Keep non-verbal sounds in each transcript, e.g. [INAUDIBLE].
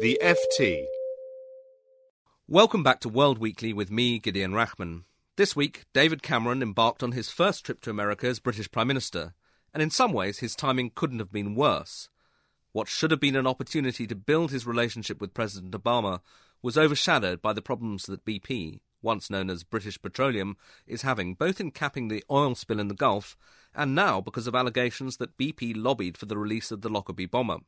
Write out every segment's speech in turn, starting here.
The FT. Welcome back to World Weekly with me, Gideon Rachman. This week, David Cameron embarked on his first trip to America as British Prime Minister, and in some ways his timing couldn't have been worse. What should have been an opportunity to build his relationship with President Obama was overshadowed by the problems that BP, once known as British Petroleum, is having, both in capping the oil spill in the Gulf and now because of allegations that BP lobbied for the release of the Lockerbie bomber.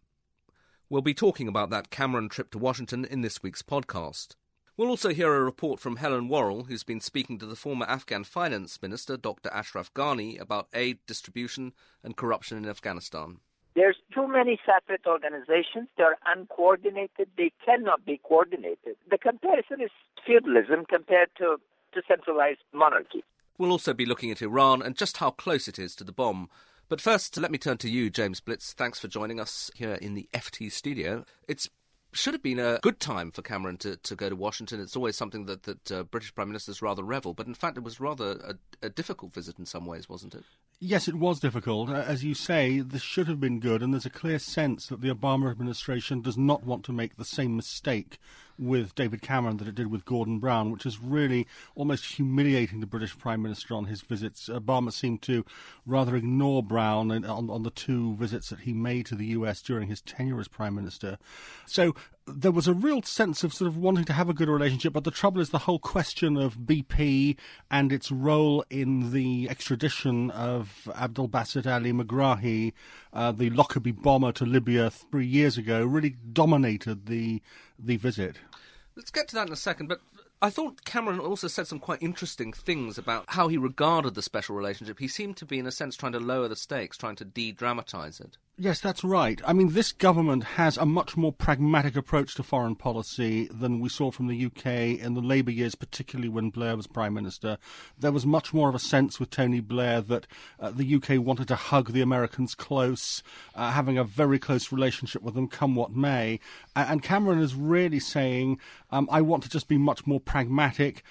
We'll be talking about that Cameron trip to Washington in this week's podcast. We'll also hear a report from Helen Warrell, who's been speaking to the former Afghan Finance Minister, Dr. Ashraf Ghani, about aid distribution and corruption in Afghanistan. There's too many separate organizations. They're uncoordinated. They cannot be coordinated. The comparison is feudalism compared to, to centralized monarchy. We'll also be looking at Iran and just how close it is to the bomb. But first, let me turn to you, James Blitz. Thanks for joining us here in the FT studio. It's should have been a good time for Cameron to, to go to Washington. It's always something that, that uh, British Prime Ministers rather revel, but in fact, it was rather a, a, difficult visit in some ways, wasn't it? Yes, it was difficult. Uh, as you say, this should have been good, and there's a clear sense that the Obama administration does not want to make the same mistake with David Cameron that it did with Gordon Brown, which is really almost humiliating the British Prime Minister on his visits. Obama seemed to rather ignore Brown on, on the two visits that he made to the US during his tenure as Prime Minister. So there was a real sense of sort of wanting to have a good relationship, but the trouble is the whole question of BP and its role in the extradition of Abdel Ali Megrahi, uh, the Lockerbie bomber to Libya three years ago, really dominated the the visit. Let's get to that in a second, but I thought Cameron also said some quite interesting things about how he regarded the special relationship. He seemed to be, in a sense, trying to lower the stakes, trying to de dramatize it. Yes, that's right. I mean, this government has a much more pragmatic approach to foreign policy than we saw from the UK in the Labour years, particularly when Blair was Prime Minister. There was much more of a sense with Tony Blair that uh, the UK wanted to hug the Americans close, uh, having a very close relationship with them, come what may. And Cameron is really saying, um, I want to just be much more pragmatic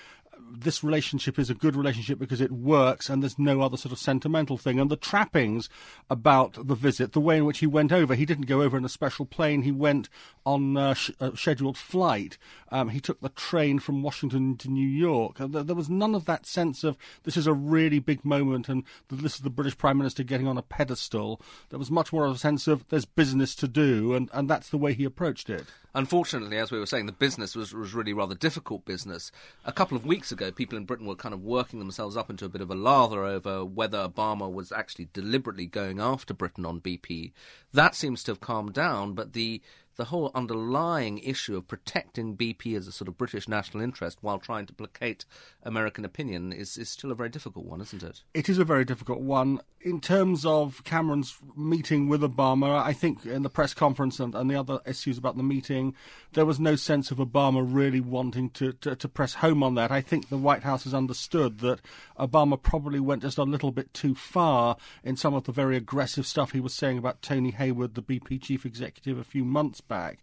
this relationship is a good relationship because it works and there's no other sort of sentimental thing. And the trappings about the visit, the way in which he went over, he didn't go over in a special plane, he went on a, sh- a scheduled flight. Um, he took the train from Washington to New York. There was none of that sense of this is a really big moment and this is the British Prime Minister getting on a pedestal. There was much more of a sense of there's business to do, and, and that's the way he approached it. Unfortunately, as we were saying, the business was, was really rather difficult business. A couple of weeks ago, people in Britain were kind of working themselves up into a bit of a lather over whether Obama was actually deliberately going after Britain on BP. That seems to have calmed down, but the the whole underlying issue of protecting BP as a sort of British national interest while trying to placate American opinion is, is still a very difficult one, isn't it? It is a very difficult one. In terms of Cameron's meeting with Obama, I think in the press conference and, and the other issues about the meeting, there was no sense of Obama really wanting to, to, to press home on that. I think the White House has understood that Obama probably went just a little bit too far in some of the very aggressive stuff he was saying about Tony Hayward, the BP chief executive, a few months back.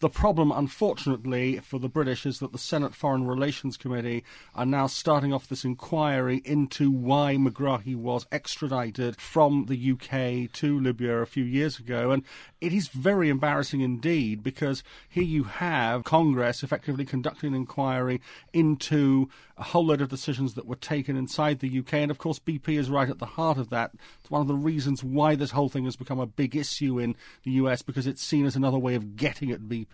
The problem, unfortunately, for the British is that the Senate Foreign Relations Committee are now starting off this inquiry into why Megrahi was extradited from the UK to Libya a few years ago. And it is very embarrassing indeed because here you have Congress effectively conducting an inquiry into a whole load of decisions that were taken inside the UK. And of course, BP is right at the heart of that. It's one of the reasons why this whole thing has become a big issue in the US because it's seen as another way of getting at BP,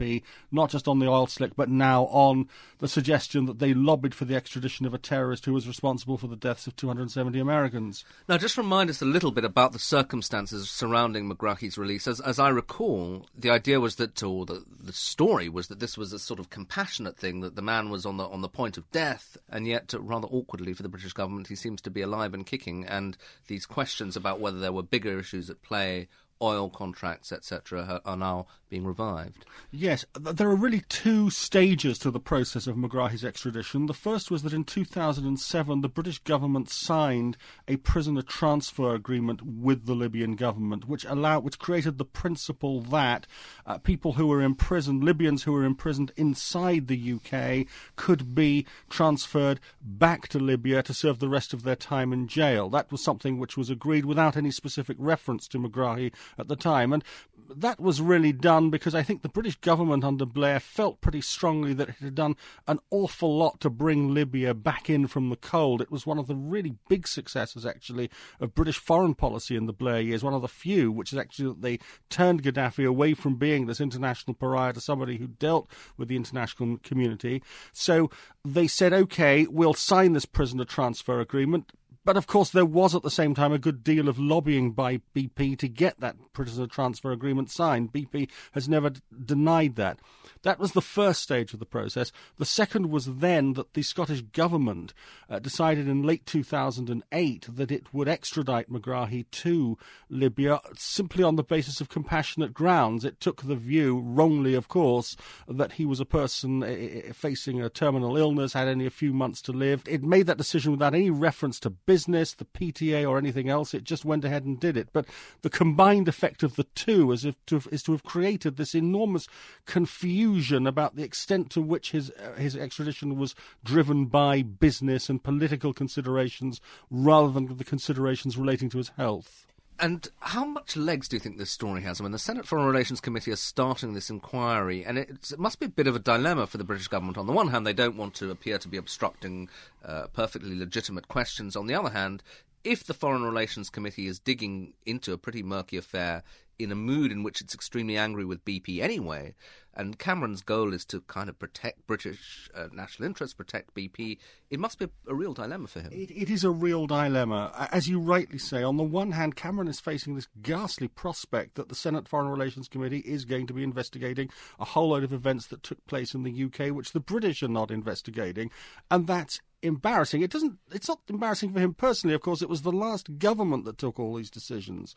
not just on the oil slick, but now on the suggestion that they lobbied for the extradition of a terrorist who was responsible for the deaths of 270 Americans. Now, just remind us a little bit about the circumstances surrounding Megrahi's release. As, as I recall, the idea was that, or the, the story was that this was a sort of compassionate thing, that the man was on the, on the point of death and yet, uh, rather awkwardly for the British government, he seems to be alive and kicking. And these questions about whether there were bigger issues at play oil contracts, etc., are now being revived. Yes, there are really two stages to the process of Megrahi's extradition. The first was that in 2007, the British government signed a prisoner transfer agreement with the Libyan government, which allowed, which created the principle that uh, people who were imprisoned, Libyans who were imprisoned inside the UK, could be transferred back to Libya to serve the rest of their time in jail. That was something which was agreed without any specific reference to Megrahi at the time, and that was really done because I think the British government under Blair felt pretty strongly that it had done an awful lot to bring Libya back in from the cold. It was one of the really big successes, actually, of British foreign policy in the Blair years, one of the few, which is actually that they turned Gaddafi away from being this international pariah to somebody who dealt with the international community. So they said, okay, we'll sign this prisoner transfer agreement. But of course, there was at the same time a good deal of lobbying by BP to get that prisoner transfer agreement signed. BP has never d- denied that. That was the first stage of the process. The second was then that the Scottish government uh, decided in late 2008 that it would extradite Megrahi to Libya simply on the basis of compassionate grounds. It took the view, wrongly of course, that he was a person uh, facing a terminal illness, had only a few months to live. It made that decision without any reference to business, the PTA, or anything else. It just went ahead and did it. But the combined effect of the two is, to, is to have created this enormous confusion about the extent to which his uh, his extradition was driven by business and political considerations rather than the considerations relating to his health. And how much legs do you think this story has? I mean, the Senate Foreign Relations Committee is starting this inquiry, and it must be a bit of a dilemma for the British government. On the one hand, they don't want to appear to be obstructing uh, perfectly legitimate questions. On the other hand, if the Foreign Relations Committee is digging into a pretty murky affair in a mood in which it's extremely angry with BP anyway, and Cameron's goal is to kind of protect British uh, national interests, protect BP, it must be a, real dilemma for him. It, it is a real dilemma. As you rightly say, on the one hand, Cameron is facing this ghastly prospect that the Senate Foreign Relations Committee is going to be investigating a whole load of events that took place in the UK which the British are not investigating, and that's embarrassing. It doesn't. It's not embarrassing for him personally. Of course, it was the last government that took all these decisions.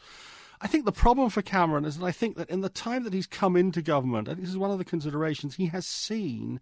I think the problem for Cameron is that I think that in the time that he's come into government, and this is one of the considerations, he has seen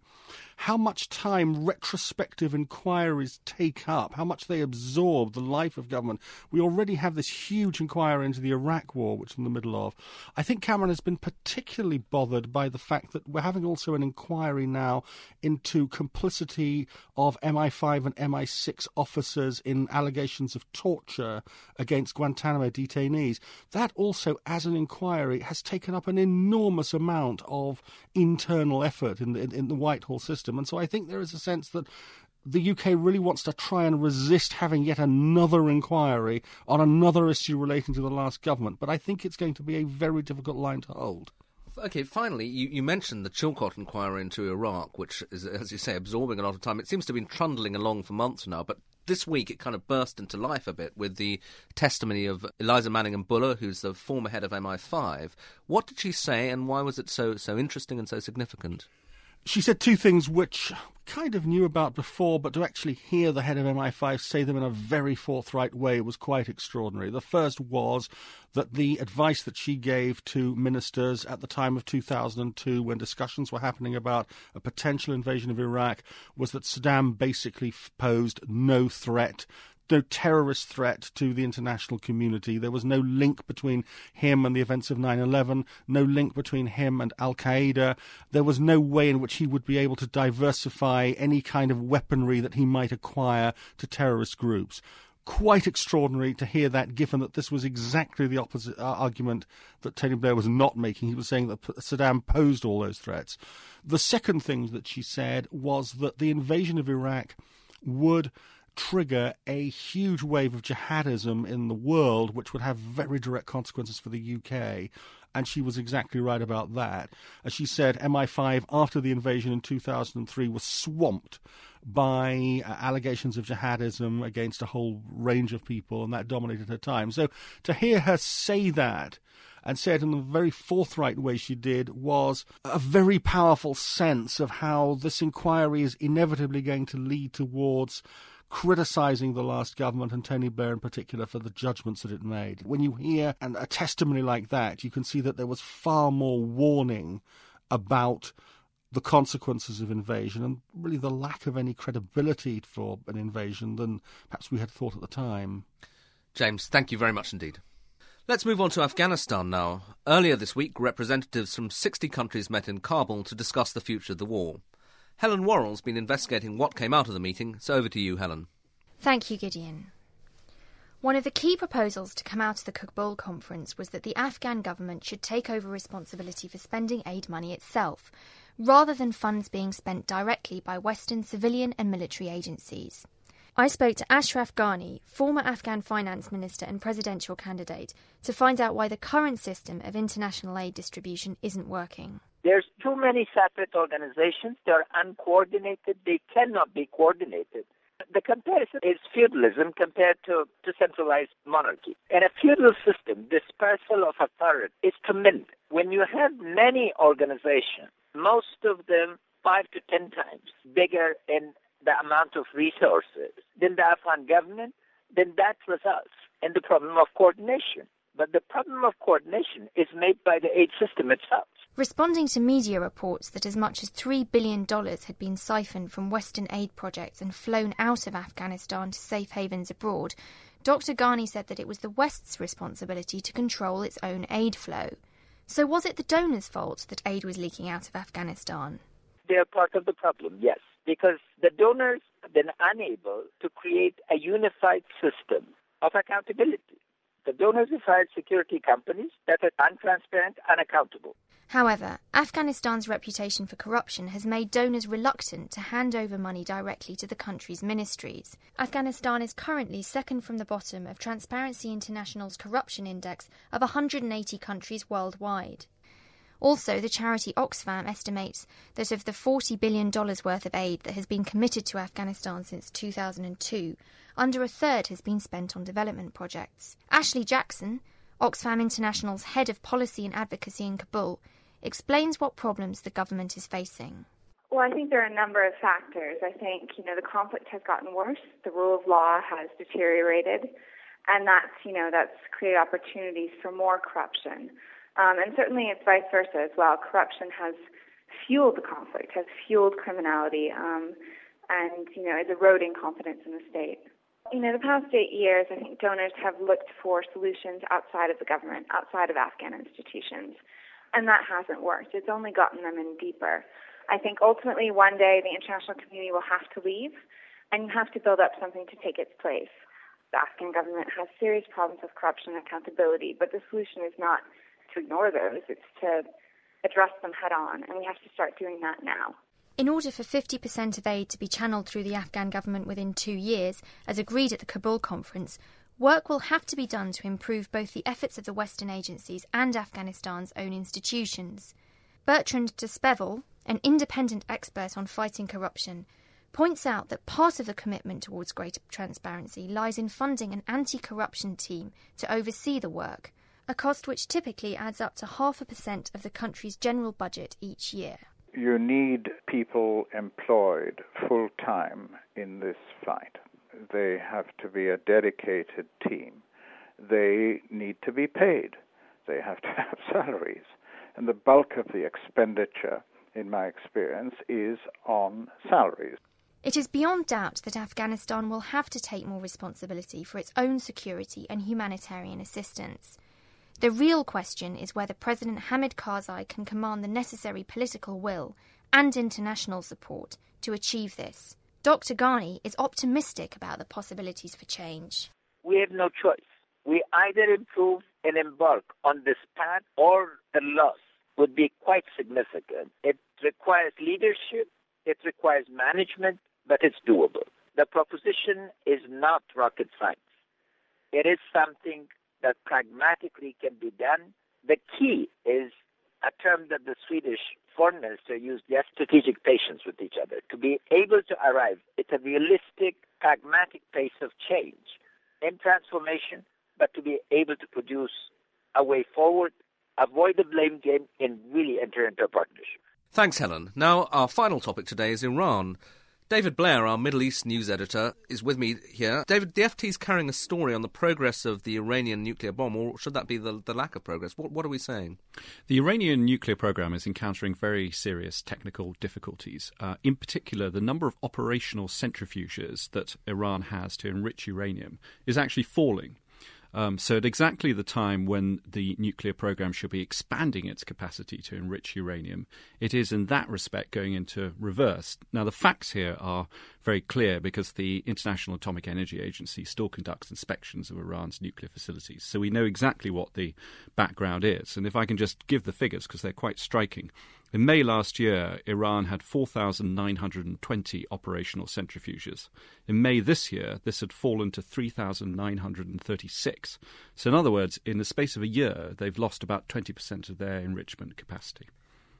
how much time retrospective inquiries take up, how much they absorb the life of government. We already have this huge inquiry into the Iraq War, which we're in the middle of. I think Cameron has been particularly bothered by the fact that we're having also an inquiry now into complicity of MI5 and MI6 officers in allegations of torture against Guantanamo detainees. That also, as an inquiry, has taken up an enormous amount of internal effort in the, in the Whitehall system system. And so I think there is a sense that the UK really wants to try and resist having yet another inquiry on another issue relating to the last government. But I think it's going to be a very difficult line to hold. Okay, finally, you, you mentioned the Chilcot inquiry into Iraq, which is, as you say, absorbing a lot of time. It seems to have been trundling along for months now, but this week it kind of burst into life a bit with the testimony of Eliza Manningham Buller, who's the former head of MI5. What did she say, and why was it so so interesting and so significant? She said two things which kind of knew about before, but to actually hear the head of MI5 say them in a very forthright way was quite extraordinary. The first was that the advice that she gave to ministers at the time of 2002, when discussions were happening about a potential invasion of Iraq, was that Saddam basically posed no threat no terrorist threat to the international community. There was no link between him and the events of 9 11, no link between him and Al Qaeda. There was no way in which he would be able to diversify any kind of weaponry that he might acquire to terrorist groups quite extraordinary to hear that, given that this was exactly the opposite uh, argument that Tony Blair was not making. He was saying that Saddam posed all those threats. The second thing that she said was that the invasion of Iraq would trigger a huge wave of jihadism in the world, which would have very direct consequences for the UK. And she was exactly right about that. As she said, MI5, after the invasion in 2003, was swamped by uh, allegations of jihadism against a whole range of people, and that dominated her time. So to hear her say that, and said in the very forthright way she did, was a very powerful sense of how this inquiry is inevitably going to lead towards criticising the last government and Tony Blair in particular for the judgments that it made. When you hear a testimony like that, you can see that there was far more warning about the consequences of invasion and really the lack of any credibility for an invasion than perhaps we had thought at the time. James, thank you very much indeed. Let's move on to Afghanistan now. Earlier this week, representatives from 60 countries met in Kabul to discuss the future of the war. Helen Warrell's been investigating what came out of the meeting, so over to you, Helen. Thank you, Gideon. One of the key proposals to come out of the Kabul conference was that the Afghan government should take over responsibility for spending aid money itself, rather than funds being spent directly by Western civilian and military agencies. I spoke to Ashraf Ghani, former Afghan finance minister and presidential candidate, to find out why the current system of international aid distribution isn't working. There's too many separate organizations. They're uncoordinated. They cannot be coordinated. The comparison is feudalism compared to, to centralized monarchy. In a feudal system, dispersal of authority is tremendous. When you have many organizations most of them five to ten times bigger in the amount of resources than the Afghan government, then that results in the problem of coordination. But the problem of coordination is made by the aid system itself. Responding to media reports that as much as $3 billion had been siphoned from Western aid projects and flown out of Afghanistan to safe havens abroad, Dr. Ghani said that it was the West's responsibility to control its own aid flow. So was it the donors' fault that aid was leaking out of Afghanistan? They are part of the problem, yes, because the donors have been unable to create a unified system of accountability. The donors have hired security companies that are untransparent, unaccountable. However, Afghanistan's reputation for corruption has made donors reluctant to hand over money directly to the country's ministries. Afghanistan is currently second from the bottom of Transparency International's corruption index of 180 countries worldwide. Also, the charity Oxfam estimates that of the $40 billion worth of aid that has been committed to Afghanistan since 2002, under a third has been spent on development projects. Ashley Jackson, Oxfam International's head of policy and advocacy in Kabul, explains what problems the government is facing. Well, I think there are a number of factors. I think, you know, the conflict has gotten worse, the rule of law has deteriorated, and that's, you know, that's created opportunities for more corruption. Um, and certainly it's vice versa as well. Corruption has fueled the conflict, has fueled criminality, um, and, you know, is eroding confidence in the state. You know, the past eight years, I think donors have looked for solutions outside of the government, outside of Afghan institutions and that hasn't worked. It's only gotten them in deeper. I think ultimately one day the international community will have to leave, and you have to build up something to take its place. The Afghan government has serious problems with corruption and accountability, but the solution is not to ignore those, it's to address them head on, and we have to start doing that now. In order for 50% of aid to be channeled through the Afghan government within two years, as agreed at the Kabul conference, Work will have to be done to improve both the efforts of the Western agencies and Afghanistan's own institutions. Bertrand de Speville, an independent expert on fighting corruption, points out that part of the commitment towards greater transparency lies in funding an anti corruption team to oversee the work, a cost which typically adds up to half a percent of the country's general budget each year. You need people employed full time in this fight. They have to be a dedicated team. They need to be paid. They have to [LAUGHS] have salaries. And the bulk of the expenditure, in my experience, is on salaries. It is beyond doubt that Afghanistan will have to take more responsibility for its own security and humanitarian assistance. The real question is whether President Hamid Karzai can command the necessary political will and international support to achieve this. Dr. Ghani is optimistic about the possibilities for change. We have no choice. We either improve and embark on this path or the loss would be quite significant. It requires leadership, it requires management, but it's doable. The proposition is not rocket science. It is something that pragmatically can be done. The key is a term that the Swedish foreign minister used yes, strategic patience with each other, to be able to arrive at a realistic, pragmatic pace of change and transformation, but to be able to produce a way forward, avoid the blame game, and really enter into a partnership. Thanks, Helen. Now, our final topic today is Iran. David Blair, our Middle East news editor, is with me here. David, the FT is carrying a story on the progress of the Iranian nuclear bomb, or should that be the, the lack of progress? What, what are we saying? The Iranian nuclear program is encountering very serious technical difficulties. Uh, in particular, the number of operational centrifuges that Iran has to enrich uranium is actually falling. Um, so, at exactly the time when the nuclear program should be expanding its capacity to enrich uranium, it is in that respect going into reverse. Now, the facts here are very clear because the International Atomic Energy Agency still conducts inspections of Iran's nuclear facilities. So, we know exactly what the background is. And if I can just give the figures, because they're quite striking. In May last year, Iran had 4,920 operational centrifuges. In May this year, this had fallen to 3,936. So, in other words, in the space of a year, they've lost about 20% of their enrichment capacity.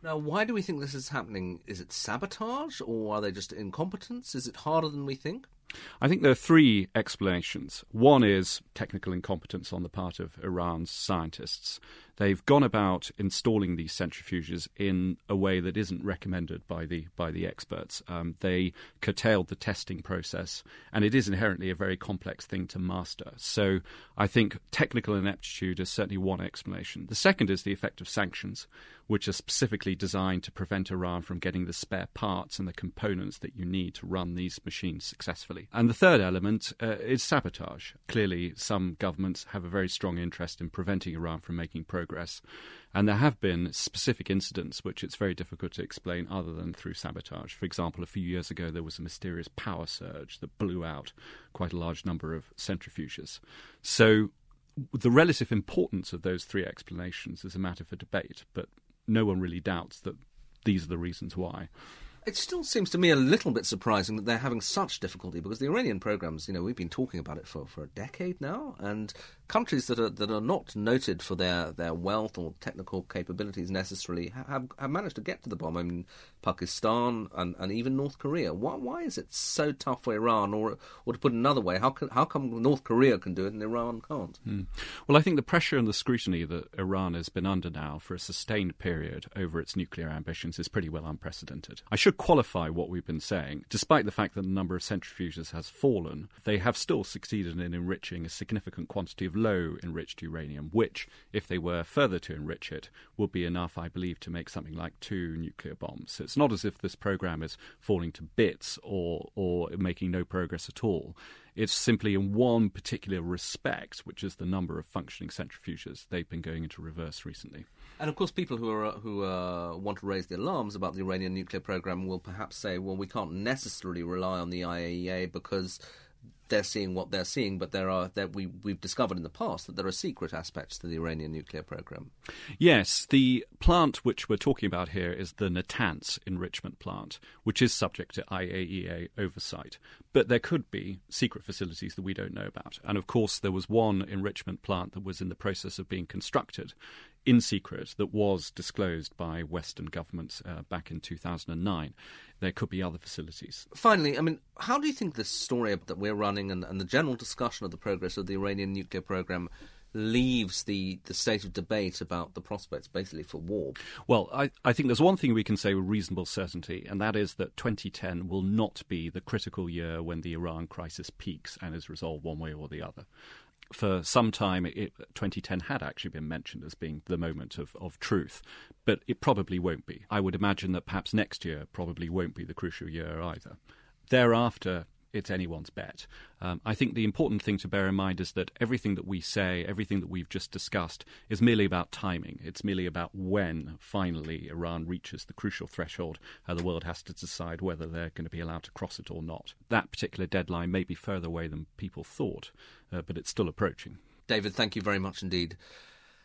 Now, why do we think this is happening? Is it sabotage or are they just incompetence? Is it harder than we think? I think there are three explanations. One is technical incompetence on the part of Iran's scientists. They've gone about installing these centrifuges in a way that isn't recommended by the by the experts. Um, they curtailed the testing process, and it is inherently a very complex thing to master. So I think technical ineptitude is certainly one explanation. The second is the effect of sanctions, which are specifically designed to prevent Iran from getting the spare parts and the components that you need to run these machines successfully. And the third element uh, is sabotage. Clearly, some governments have a very strong interest in preventing Iran from making progress progress. And there have been specific incidents which it's very difficult to explain other than through sabotage. For example, a few years ago, there was a mysterious power surge that blew out quite a large number of centrifuges. So the relative importance of those three explanations is a matter for debate, but no one really doubts that these are the reasons why. It still seems to me a little bit surprising that they're having such difficulty because the Iranian programs, you know, we've been talking about it for, for a decade now, and countries that are that are not noted for their, their wealth or technical capabilities necessarily have have managed to get to the bomb. I mean, Pakistan and, and even North Korea. Why why is it so tough for Iran, or or to put another way, how can, how come North Korea can do it and Iran can't? Hmm. Well, I think the pressure and the scrutiny that Iran has been under now for a sustained period over its nuclear ambitions is pretty well unprecedented. I should qualify what we've been saying. Despite the fact that the number of centrifuges has fallen, they have still succeeded in enriching a significant quantity of low enriched uranium, which, if they were further to enrich it, would be enough, I believe, to make something like two nuclear bombs. So it's not as if this program is falling to bits or, or making no progress at all. It's simply in one particular respect, which is the number of functioning centrifuges, they've been going into reverse recently. And of course, people who are who uh, want to raise the alarms about the Iranian nuclear program will perhaps say, "Well, we can't necessarily rely on the IAEA because they're seeing what they're seeing, but there are that we we've discovered in the past that there are secret aspects to the Iranian nuclear program. Yes, the plant which we're talking about here is the Natanz enrichment plant, which is subject to IAEA oversight. But there could be secret facilities that we don't know about. And of course, there was one enrichment plant that was in the process of being constructed in secret that was disclosed by Western governments uh, back in 2009. There could be other facilities. Finally, I mean, how do you think this story that we're running and, and the general discussion of the progress of the Iranian nuclear program leaves the, the state of debate about the prospects basically for war? Well, I, I think there's one thing we can say with reasonable certainty, and that is that 2010 will not be the critical year when the Iran crisis peaks and is resolved one way or the other for some time, it, 2010 had actually been mentioned as being the moment of, of truth, but it probably won't be. I would imagine that perhaps next year probably won't be the crucial year either. Thereafter, it's anyone's bet. Um, I think the important thing to bear in mind is that everything that we say, everything that we've just discussed, is merely about timing. It's merely about when finally Iran reaches the crucial threshold. Uh, the world has to decide whether they're going to be allowed to cross it or not. That particular deadline may be further away than people thought, uh, but it's still approaching. David, thank you very much indeed.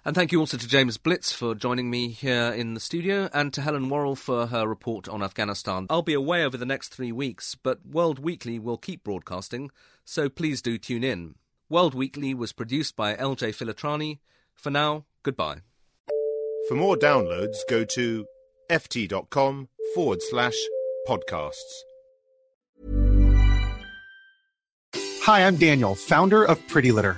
And thank you also to James Blitz for joining me here in the studio and to Helen Warrell for her report on Afghanistan. I'll be away over the next three weeks, but World Weekly will keep broadcasting, so please do tune in. World Weekly was produced by LJ Filotrani. For now, goodbye. For more downloads, go to ft.com forward slash podcasts. Hi, I'm Daniel, founder of Pretty Litter.